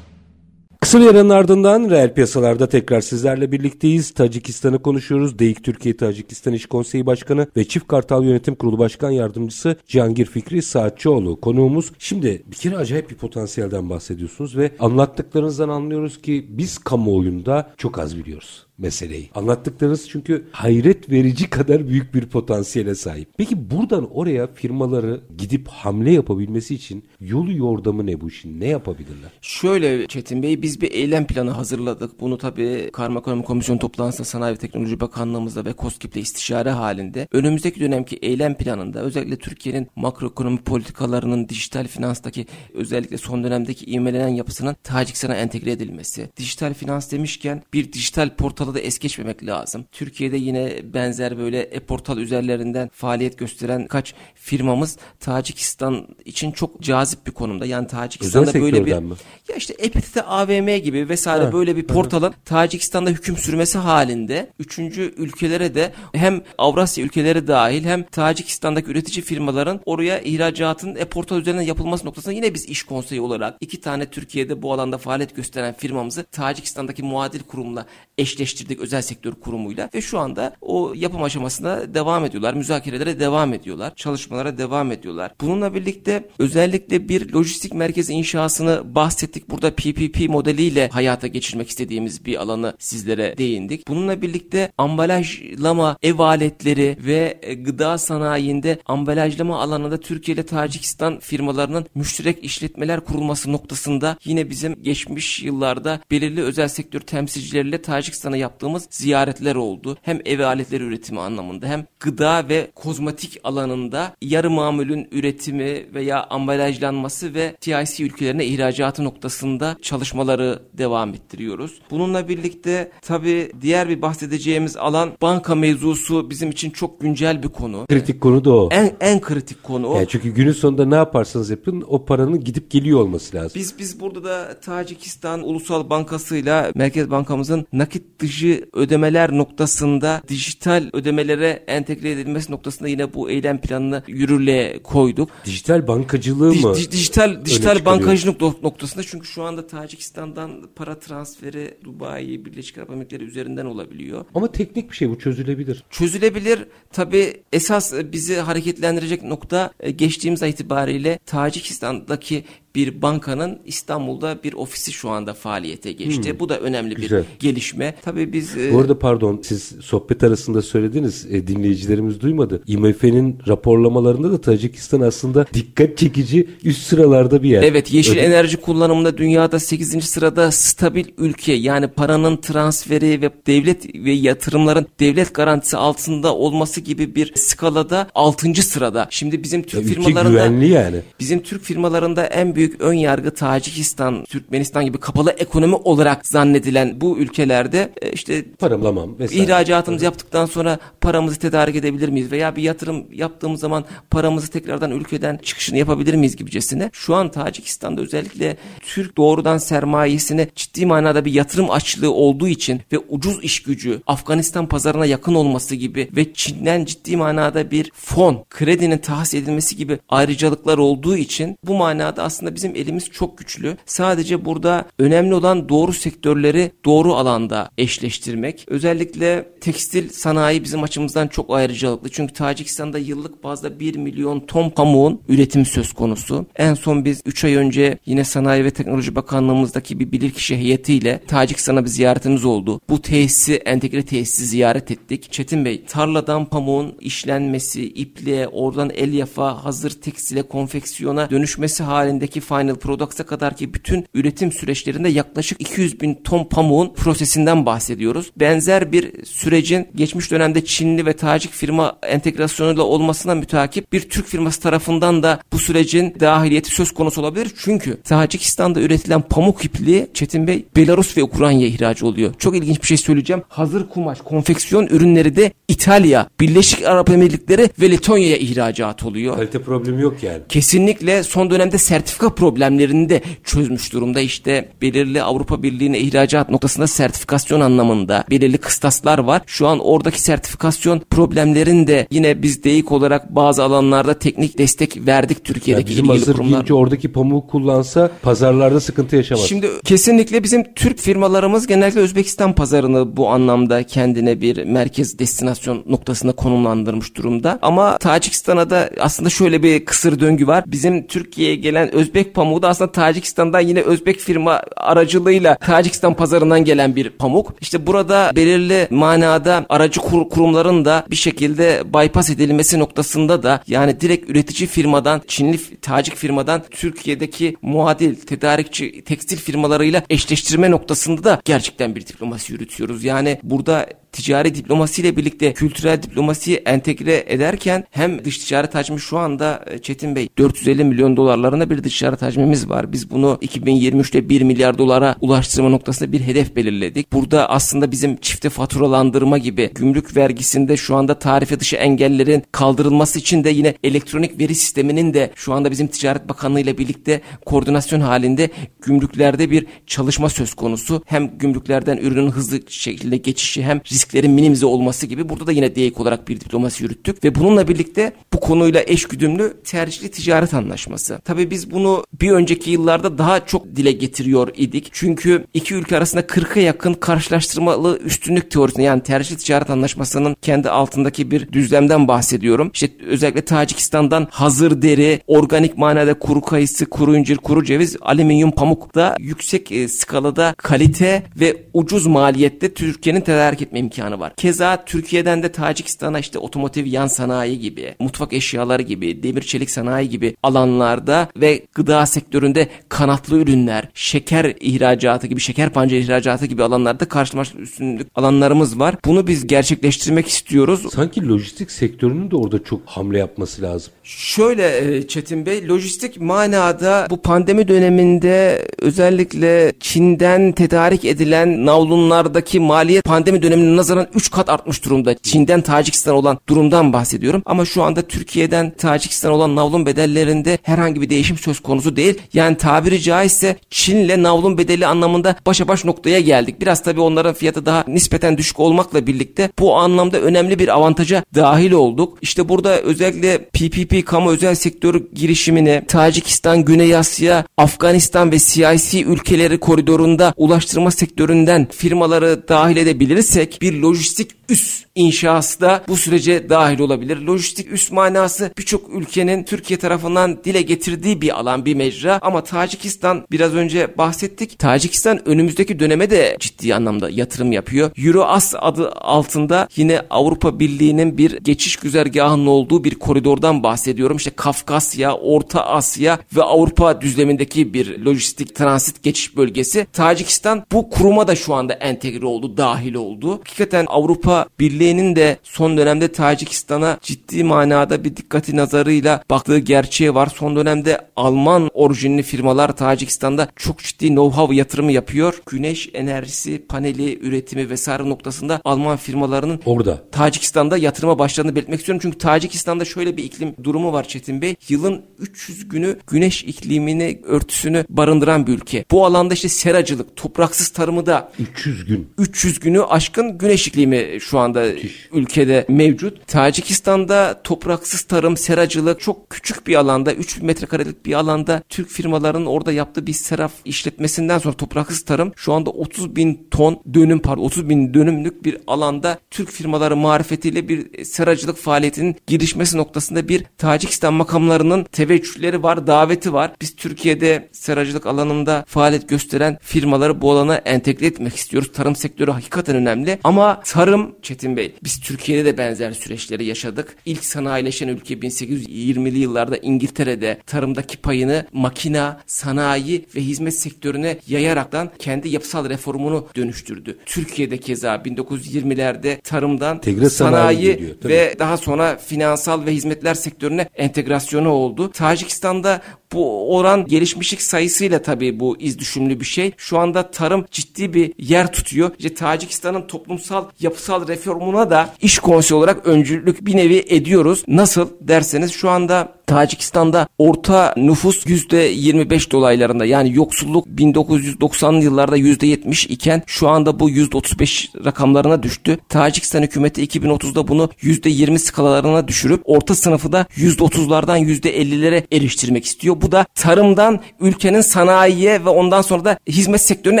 Kısa bir aranın ardından reel piyasalarda tekrar sizlerle birlikteyiz. Tacikistan'ı konuşuyoruz. DEİK Türkiye Tacikistan İş Konseyi Başkanı ve Çift Kartal Yönetim Kurulu Başkan Yardımcısı Cihangir Fikri Saatçıoğlu konuğumuz. Şimdi bir kere acayip bir potansiyelden bahsediyorsunuz ve anlattıklarınızdan anlıyoruz ki biz kamuoyunda çok az biliyoruz meseleyi. Anlattıklarınız çünkü hayret verici kadar büyük bir potansiyele sahip. Peki buradan oraya firmaları gidip hamle yapabilmesi için yolu yordamı ne bu işin? Ne yapabilirler? Şöyle Çetin Bey biz bir eylem planı hazırladık. Bunu tabii Karma Ekonomi Komisyon toplantısında Sanayi ve Teknoloji Bakanlığımızla ve KOSGİB'le istişare halinde önümüzdeki dönemki eylem planında özellikle Türkiye'nin makroekonomi politikalarının dijital finanstaki özellikle son dönemdeki ivmelenen yapısının Tacikistan'a entegre edilmesi. Dijital finans demişken bir dijital portalı da es geçmemek lazım. Türkiye'de yine benzer böyle e-portal üzerlerinden faaliyet gösteren kaç firmamız Tacikistan için çok cazip bir konumda. Yani Tacikistan'da Özel böyle bir mi? ya işte EPİT'te AVM gibi vesaire Ha, böyle bir portalın Tacikistan'da hüküm sürmesi halinde üçüncü ülkelere de hem Avrasya ülkeleri dahil hem Tacikistan'daki üretici firmaların oraya ihracatın e-portal üzerinden yapılması noktasında yine biz iş konseyi olarak iki tane Türkiye'de bu alanda faaliyet gösteren firmamızı Tacikistan'daki muadil kurumla eşleştirdik özel sektör kurumuyla ve şu anda o yapım aşamasına devam ediyorlar. Müzakerelere devam ediyorlar. Çalışmalara devam ediyorlar. Bununla birlikte özellikle bir lojistik merkezi inşasını bahsettik. Burada PPP modeliyle hayata geçirmek istediğimiz bir alanı sizlere değindik. Bununla birlikte ambalajlama ev aletleri ve e, gıda sanayinde ambalajlama alanında Türkiye ile Tacikistan firmalarının müşterek işletmeler kurulması noktasında yine bizim geçmiş yıllarda belirli özel sektör temsilcileriyle Tacikistan'a yaptığımız ziyaretler oldu. Hem ev aletleri üretimi anlamında hem gıda ve kozmetik alanında yarı mamulün üretimi veya ambalajlanması ve TIC ülkelerine ihracatı noktasında çalışmaları devam ettiriyoruz. Bununla birlikte tabii diğer bir bahsedeceğimiz alan banka mevzusu bizim için çok güncel bir konu. Kritik konu da o. En en kritik konu o. Yani çünkü günün sonunda ne yaparsanız yapın o paranın gidip geliyor olması lazım. Biz biz burada da Tacikistan Ulusal Bankası'yla Merkez Bankamızın nakit dışı ödemeler noktasında dijital ödemelere entegre edilmesi noktasında yine bu eylem planını yürürlüğe koyduk. Dijital bankacılığı Dij- mı? dij- dijital dijital bankacılık nok- noktasında çünkü şu anda Tacikistan'dan para transferi Dubai, Birleşik Arap Emirlikleri üzerinden olabiliyor. Ama teknik bir şey bu çözülebilir. Çözülebilir. Tabi esas bizi hareketlendirecek nokta e, geçtiğimiz ay itibariyle Tacikistan'daki bir bankanın İstanbul'da bir ofisi şu anda faaliyete geçti. Bu da önemli Hmm. Güzel. bir gelişme. Tabii biz e, Bu arada pardon siz sohbet arasında söylediniz e, dinleyicilerimiz duymadı. IMF'nin raporlamalarında da Tacikistan aslında dikkat çekici üst sıralarda bir yer. Evet yeşil Öyle- enerji kullanımında dünyada 8. sırada stabil ülke yani paranın transferi ve devlet ve yatırımların devlet garantisi altında olması gibi bir skalada 6. sırada. Şimdi bizim Türk Ülke firmalarında güvenli yani. Bizim Türk firmalarında en büyük ön yargı Tacikistan, Türkmenistan gibi kapalı ekonomi olarak zannedilen bu ülkelerde e, işte Paramlamam vesaire. İhracatımızı yaptıktan sonra paramızı tedarik edebilir miyiz? Veya bir yatırım yaptığımız zaman paramızı tekrardan ülkeden çıkışını yapabilir miyiz gibicesine. Şu an Tacikistan'da özellikle Türk doğrudan sermayesine ciddi manada bir yatırım açlığı olduğu için ve ucuz iş gücü Afganistan pazarına yakın olması gibi ve Çin'den ciddi manada bir fon, kredinin tahsis edilmesi gibi ayrıcalıklar olduğu için bu manada aslında bizim elimiz çok güçlü. Sadece burada önemli olan doğru sektörleri doğru alanda eşleştirmek. Özellikle tekstil sanayi bizim açımızdan çok ayrıcalıklı. Çünkü Tacikistan'da yıllık bazda 1 milyon ton pamuğun üretimi söz konusu. En son biz 3 ay önce yine Sanayi ve Teknoloji Bakanlığımızdaki bir bilirkişi heyetiyle Tacikistan'a bir ziyaretimiz oldu. Bu tesisi, entegre tesisi ziyaret ettik. Çetin Bey, tarladan pamuğun işlenmesi, ipliğe, oradan elyaf'a, hazır tekstile, konfeksiyona dönüşmesi halindeki final products'a kadar ki bütün üretim süreçlerinde yaklaşık 200 bin ton pamuğun prosesinden bahsediyoruz. Benzer bir sürecin geçmiş dönemde Çinli ve Tacik firma entegrasyonuyla olmasına mütakip bir Türk firması tarafından da bu sürecin dahiliyeti söz konusu olabilir. Çünkü Tacikistan'da üretilen pamuk ipliği Çetin Bey Belarus ve Ukrayna'ya ihraç oluyor. Çok ilginç bir şey söyleyeceğim. Hazır kumaş, konfeksiyon ürünleri de İtalya, Birleşik Arap Emirlikleri ve Letonya'ya ihracat oluyor. Kalite problemi yok yani. Kesinlikle son dönemde sertifika problemlerini de çözmüş durumda. İşte belirli Avrupa Birliği'ne ihracat noktasında sertifikasyon anlamında belirli kıstaslar var. Şu an oradaki sertifikasyon problemlerin de yine biz DEİK olarak bazı alanlarda teknik destek verdik Yani Türkiye'deki bizim ilgili hazır kurumlar. giyince oradaki pamuğu kullansa pazarlarda sıkıntı yaşamaz. Şimdi kesinlikle bizim Türk firmalarımız genellikle Özbekistan pazarını bu anlamda kendine bir merkez destinasyon noktasında konumlandırmış durumda. Ama Tacikistan'a da aslında şöyle bir kısır döngü var. Bizim Türkiye'ye gelen Özbek pamuğu da aslında Tacikistan'dan yine Özbek firma aracılığıyla Tacikistan pazarından gelen bir pamuk. İşte burada belirli manada aracı kur- kurumların da bir şekilde bypass edilmesi noktasında da yani direkt üretici firmadan Çinli Tacik firmadan Türkiye'deki muadil tedarikçi tekstil firmalarıyla eşleştirme noktasında da gerçekten bir diplomasi yürütüyoruz. Yani burada ticari diplomasiyle birlikte kültürel diplomasiyi entegre ederken hem dış ticaret hacmi şu anda e, Çetin Bey 450 milyon dolarlarında bir dış ticaret hacmimiz var. Biz bunu 2023'te 1 milyar dolara ulaştırma noktasında bir hedef belirledik. Burada aslında bizim çifte faturalandırma gibi gümrük vergisinde şu anda tarife dışı engellerin kaldırılması için de yine elektronik veri sisteminin de şu anda bizim Ticaret Bakanlığı ile birlikte koordinasyon halinde gümrüklerde bir çalışma söz konusu. Hem gümrüklerden ürünün hızlı şekilde geçişi hem risklerin minimize olması gibi burada da yine DEİK olarak bir diplomasi yürüttük ve bununla birlikte bu konuyla eşgüdümlü tercihli ticaret anlaşması. Tabii biz bunu bir önceki yıllarda daha çok dile getiriyor idik. Çünkü iki ülke arasında 40'a yakın karşılaştırmalı üstünlük teorisine yani tercihli ticaret anlaşmasının kendi altındaki bir düzlemden bahsediyorum. İşte özellikle Tacikistan'dan hazır deri, organik manada kuru kayısı, kuru incir, kuru ceviz, alüminyum pamuk da yüksek e, skalada kalite ve ucuz maliyette Türkiye'nin tedarik etme imkanı var. Keza Türkiye'den de Tacikistan'a işte otomotiv yan sanayi gibi, mutfak eşyaları gibi, demir çelik sanayi gibi alanlarda ve gıda sektöründe kanatlı ürünler, şeker ihracatı gibi, şeker pancarı ihracatı gibi alanlarda karşılaşma üstünlük alanlarımız var. Bunu biz gerçekleştirmek istiyoruz. Sanki lojistik sektörünün de orada çok hamle yapması lazım. Şöyle e, Çetin Bey, lojistik manada bu pandemi döneminde özellikle Çin'den tedarik edilen navlunlardaki maliyet pandemi dönemine nazaran 3 kat artmış durumda. Çin'den Tacikistan olan durumdan bahsediyorum. Ama şu anda Türkiye'den Tacikistan olan navlun bedellerinde herhangi bir değişim söz konusu değil. Yani tabiri caizse Çin'le navlun bedeli anlamında başa baş noktaya geldik. Biraz tabii onların fiyatı daha nispeten düşük olmakla birlikte bu anlamda önemli bir avantaja dahil olduk. İşte burada özellikle PPP kamu özel sektör girişimini Tacikistan, Güney Asya, Afganistan ve CIC ülkeleri koridorunda ulaştırma sektöründen firmaları dahil edebilirsek bir lojistik üs inşası da bu sürece dahil olabilir. Lojistik üs manası birçok ülkenin Türkiye tarafından dile getirdiği bir alan, bir mecra ama Tacikistan biraz önce bahsettik. Tacikistan önümüzdeki döneme de ciddi anlamda yatırım yapıyor. Euroas adı altında yine Avrupa Birliği'nin bir geçiş güzergahının olduğu bir koridordan bahsediyorum. İşte Kafkasya, Orta Asya ve Avrupa düzlemindeki bir lojistik transit geçiş bölgesi. Tacikistan bu kuruma da şu anda entegre oldu, dahil oldu. Hakikaten Avrupa Birliği'nin de son dönemde Tacikistan'a ciddi manada bir dikkati nazarıyla baktığı gerçeği var. Son dönemde Alman orijinli firmalar Tacikistan'da çok ciddi know-how yatırımı yapıyor. Güneş enerjisi paneli üretimi vesaire noktasında Alman firmalarının Orada. Tacikistan'da yatırıma başladığını belirtmek istiyorum. Çünkü Tacikistan'da şöyle bir iklim durumu var Çetin Bey. Yılın 300 günü güneş iklimini örtüsünü barındıran bir ülke. Bu alanda işte seracılık, topraksız tarımı da 300 gün. 300 günü aşkın güneş iklimi şu anda ülkede mevcut. Tacikistan'da topraksız tarım, seracılık çok küçük bir alanda, 3000 metrekarelik bir alanda Türk firmaların orada yaptığı bir seraf işletmesinden sonra topraksız tarım şu anda 30 bin ton dönüm pardon 30 bin dönümlük bir alanda Türk firmaları marifetiyle bir seracılık faaliyetinin girişmesi noktasında bir Tacikistan makamlarının teveccühleri var, daveti var. Biz Türkiye'de seracılık alanında faaliyet gösteren firmaları bu alana entegre etmek istiyoruz. Tarım sektörü hakikaten önemli ama tarım Çetin Bey biz Türkiye'de de benzer süreçleri yaşadık. İlk sanayileşen ülke 1820'li yıllarda İngiltere'de tarımdaki payını makina, sanayi ve hizmet sektörüne yayaraktan kendi yapısal reformunu dönüştürdü. Türkiye'de keza 1920'lerde tarımdan Entegre sanayi sanayi geliyor, ve daha sonra finansal ve hizmetler sektörüne entegrasyonu oldu. Tacikistan'da bu oran gelişmişlik sayısıyla tabii bu iz düşümlü bir şey. Şu anda tarım ciddi bir yer tutuyor. İşte Tacikistan'ın toplumsal yapısal reformuna da iş konseyi olarak öncülük bir nevi ediyoruz. Nasıl derseniz şu anda Tacikistan'da orta nüfus %25 dolaylarında yani yoksulluk 1990'lı yıllarda %70 iken şu anda bu %35 rakamlarına düştü. Tacikistan hükümeti 2030'da bunu %20 skalalarına düşürüp orta sınıfı da %30'lardan %50'lere eriştirmek istiyor. Bu da tarımdan ülkenin sanayiye ve ondan sonra da hizmet sektörüne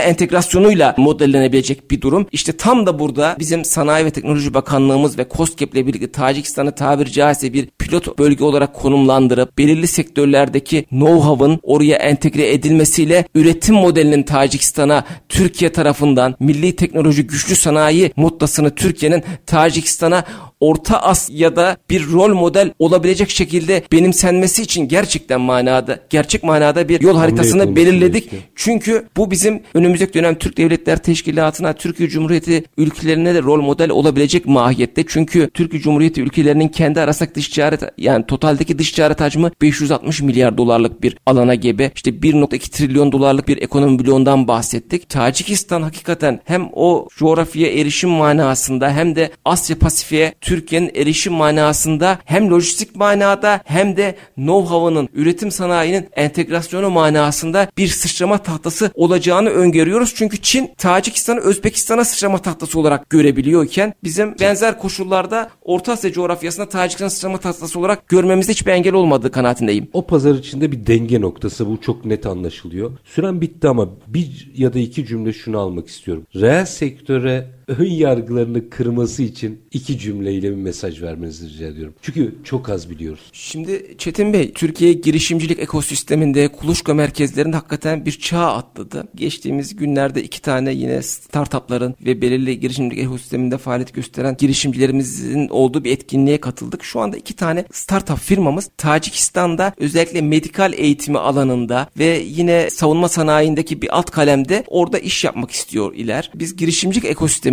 entegrasyonuyla modellenebilecek bir durum. İşte tam da burada bizim Sanayi ve Teknoloji Bakanlığımız ve KOSGEB ile birlikte Tacikistan'ı tabiri caizse bir pilot bölge olarak konumlandırıp belirli sektörlerdeki know-how'ın oraya entegre edilmesiyle üretim modelinin Tacikistan'a Türkiye tarafından milli teknoloji güçlü sanayi mottasını Türkiye'nin Tacikistan'a Orta Asya'da bir rol model olabilecek şekilde benimsenmesi için gerçekten manada, gerçek manada bir yol haritasını belirledik. gerekiyor. Çünkü bu bizim önümüzdeki dönem Türk Devletler Teşkilatı'na, Türkiye Cumhuriyeti ülkelerine de rol model olabilecek mahiyette. Çünkü Türkiye Cumhuriyeti ülkelerinin kendi arasındaki dış ticaret yani totaldeki dış ticaret hacmi 560 milyar dolarlık bir alana gebe. İşte 1.2 trilyon dolarlık bir ekonomi bloğundan bahsettik. Tacikistan hakikaten hem o coğrafyaya erişim manasında hem de Asya Pasifik'e Türkiye'nin erişim manasında hem lojistik manada hem de know-how'ının üretim sanayinin entegrasyonu manasında bir sıçrama tahtası olacağını öngörüyoruz. Çünkü Çin Tacikistan'ı Özbekistan'a sıçrama tahtası olarak görebiliyorken bizim benzer koşullarda Orta Asya coğrafyasında Tacikistan'ı sıçrama tahtası olarak görmemizde hiçbir engel olmadığı kanaatindeyim. O pazar içinde bir denge noktası bu çok net anlaşılıyor. Süren bitti ama bir ya da iki cümle şunu almak istiyorum. Reel sektöre ön yargılarını kırması için iki cümleyle bir mesaj vermenizi rica ediyorum. Çünkü çok az biliyoruz. Şimdi Çetin Bey, Türkiye girişimcilik ekosisteminde kuluçka merkezlerinde hakikaten bir çağ atladı. Geçtiğimiz günlerde iki tane yine startupların ve belirli girişimcilik ekosisteminde faaliyet gösteren girişimcilerimizin olduğu bir etkinliğe katıldık. Şu anda iki tane startup firmamız Tacikistan'da özellikle medikal eğitimi alanında ve yine savunma sanayindeki bir alt kalemde orada iş yapmak istiyor iler. Biz girişimcilik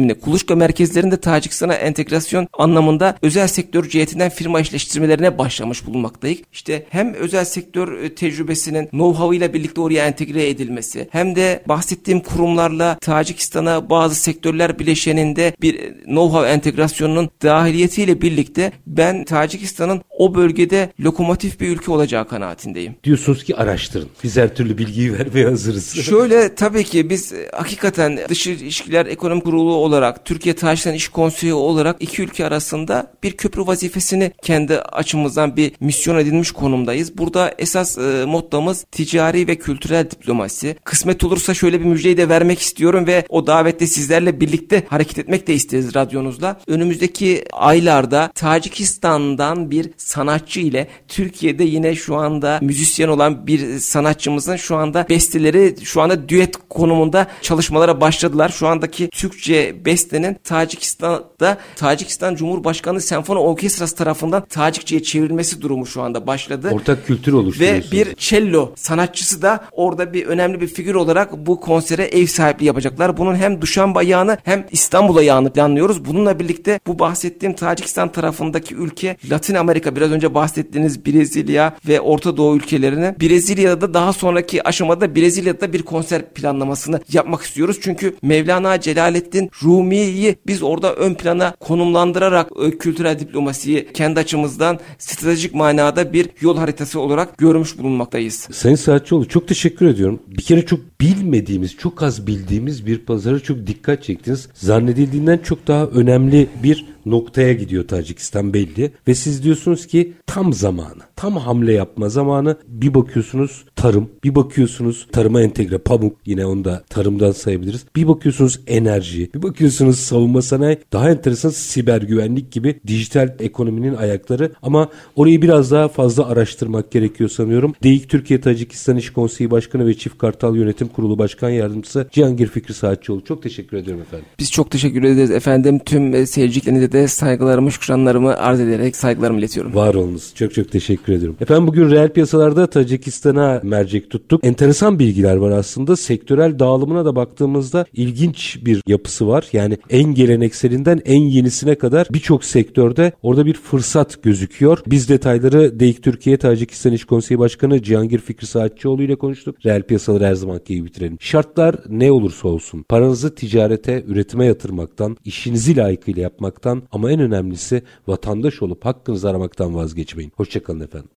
ekosistemine, kuluçka merkezlerinde Tacikistan'a entegrasyon anlamında özel sektör cihetinden firma işleştirmelerine başlamış bulunmaktayız. İşte hem özel sektör e, tecrübesinin know-how ile birlikte oraya entegre edilmesi hem de bahsettiğim kurumlarla Tacikistan'a bazı sektörler bileşeninde bir e, know-how entegrasyonunun dahiliyetiyle birlikte ben Tacikistan'ın o bölgede lokomotif bir ülke olacağı kanaatindeyim. Diyorsunuz ki araştırın. Biz her türlü bilgiyi vermeye hazırız. Şöyle tabii ki biz e, hakikaten dış ilişkiler ekonomi kurulu olarak Türkiye Tacikistan İş Konseyi olarak iki ülke arasında bir köprü vazifesini kendi açımızdan bir misyon edilmiş konumdayız. Burada esas e, mottomuz ticari ve kültürel diplomasi. Kısmet olursa şöyle bir müjdeyi de vermek istiyorum ve o davette sizlerle birlikte hareket etmek de isteriz radyonuzla. Önümüzdeki aylarda Tacikistan'dan bir sanatçı ile Türkiye'de yine şu anda müzisyen olan bir sanatçımızın şu anda besteleri şu anda düet konumunda çalışmalara başladılar. Şu andaki Türkçe bestenin Tacikistan'da Tacikistan Cumhurbaşkanı Senfoni Orkestrası tarafından Tacikçe'ye çevrilmesi durumu şu anda başladı. Ortak kültür Ve oluşturuyorsunuz. bir cello sanatçısı da orada bir önemli bir figür olarak bu konsere ev sahipliği yapacaklar. Bunun hem Duşanbe ayağını hem İstanbul ayağını planlıyoruz. Bununla birlikte bu bahsettiğim Tacikistan tarafındaki ülke Latin Amerika biraz önce bahsettiğiniz Brezilya ve Orta Doğu ülkelerine Brezilya'da daha sonraki aşamada Brezilya'da bir konser planlamasını yapmak istiyoruz. Çünkü Mevlana Celaleddin Rumi'yi biz orada ön plana konumlandırarak e, kültürel diplomasiyi kendi açımızdan stratejik manada bir yol haritası olarak görmüş bulunmaktayız. Sayın Saatçıoğlu çok teşekkür ediyorum. Bir kere çok bilmediğimiz, çok az bildiğimiz bir pazara çok dikkat çektiniz. Zannedildiğinden çok daha önemli bir noktaya gidiyor Tacikistan belli. Ve siz diyorsunuz ki tam zamanı, tam hamle yapma zamanı. Bir bakıyorsunuz tarım, bir bakıyorsunuz tarıma entegre pamuk yine onu da tarımdan sayabiliriz. Bir bakıyorsunuz enerji, bir bakıyorsunuz savunma sanayi, daha enteresan siber güvenlik gibi dijital ekonominin ayakları ama orayı biraz daha fazla araştırmak gerekiyor sanıyorum. DEİK Türkiye Tacikistan İş Konseyi Başkanı ve Çift Kartal Yönetim Kurulu Başkan Yardımcısı Cihangir Fikri Saatçıoğlu. Çok teşekkür ediyorum efendim. Biz çok teşekkür ederiz efendim. Tüm e, seyircilerinize de saygılarımı, şükranlarımı arz ederek saygılarımı iletiyorum. Var olunuz. Çok çok teşekkür ediyorum. Efendim bugün reel piyasalarda Tacikistan'a mercek tuttuk. Enteresan bilgiler var aslında. Sektörel dağılımına da baktığımızda ilginç bir yapısı var. Yani en gelenekselinden en yenisine kadar birçok sektörde orada bir fırsat gözüküyor. Biz detayları DEİK Türkiye Tacikistan İş Konseyi Başkanı Cihangir Fikri Saatçıoğlu ile konuştuk. Reel piyasaları her zamanki gibi bitirelim. Şartlar ne olursa olsun paranızı ticarete, üretime yatırmaktan, işinizi layıkıyla yapmaktan ama en önemlisi vatandaş olup hakkınızı aramaktan vazgeçmeyin. Hoşçakalın efendim.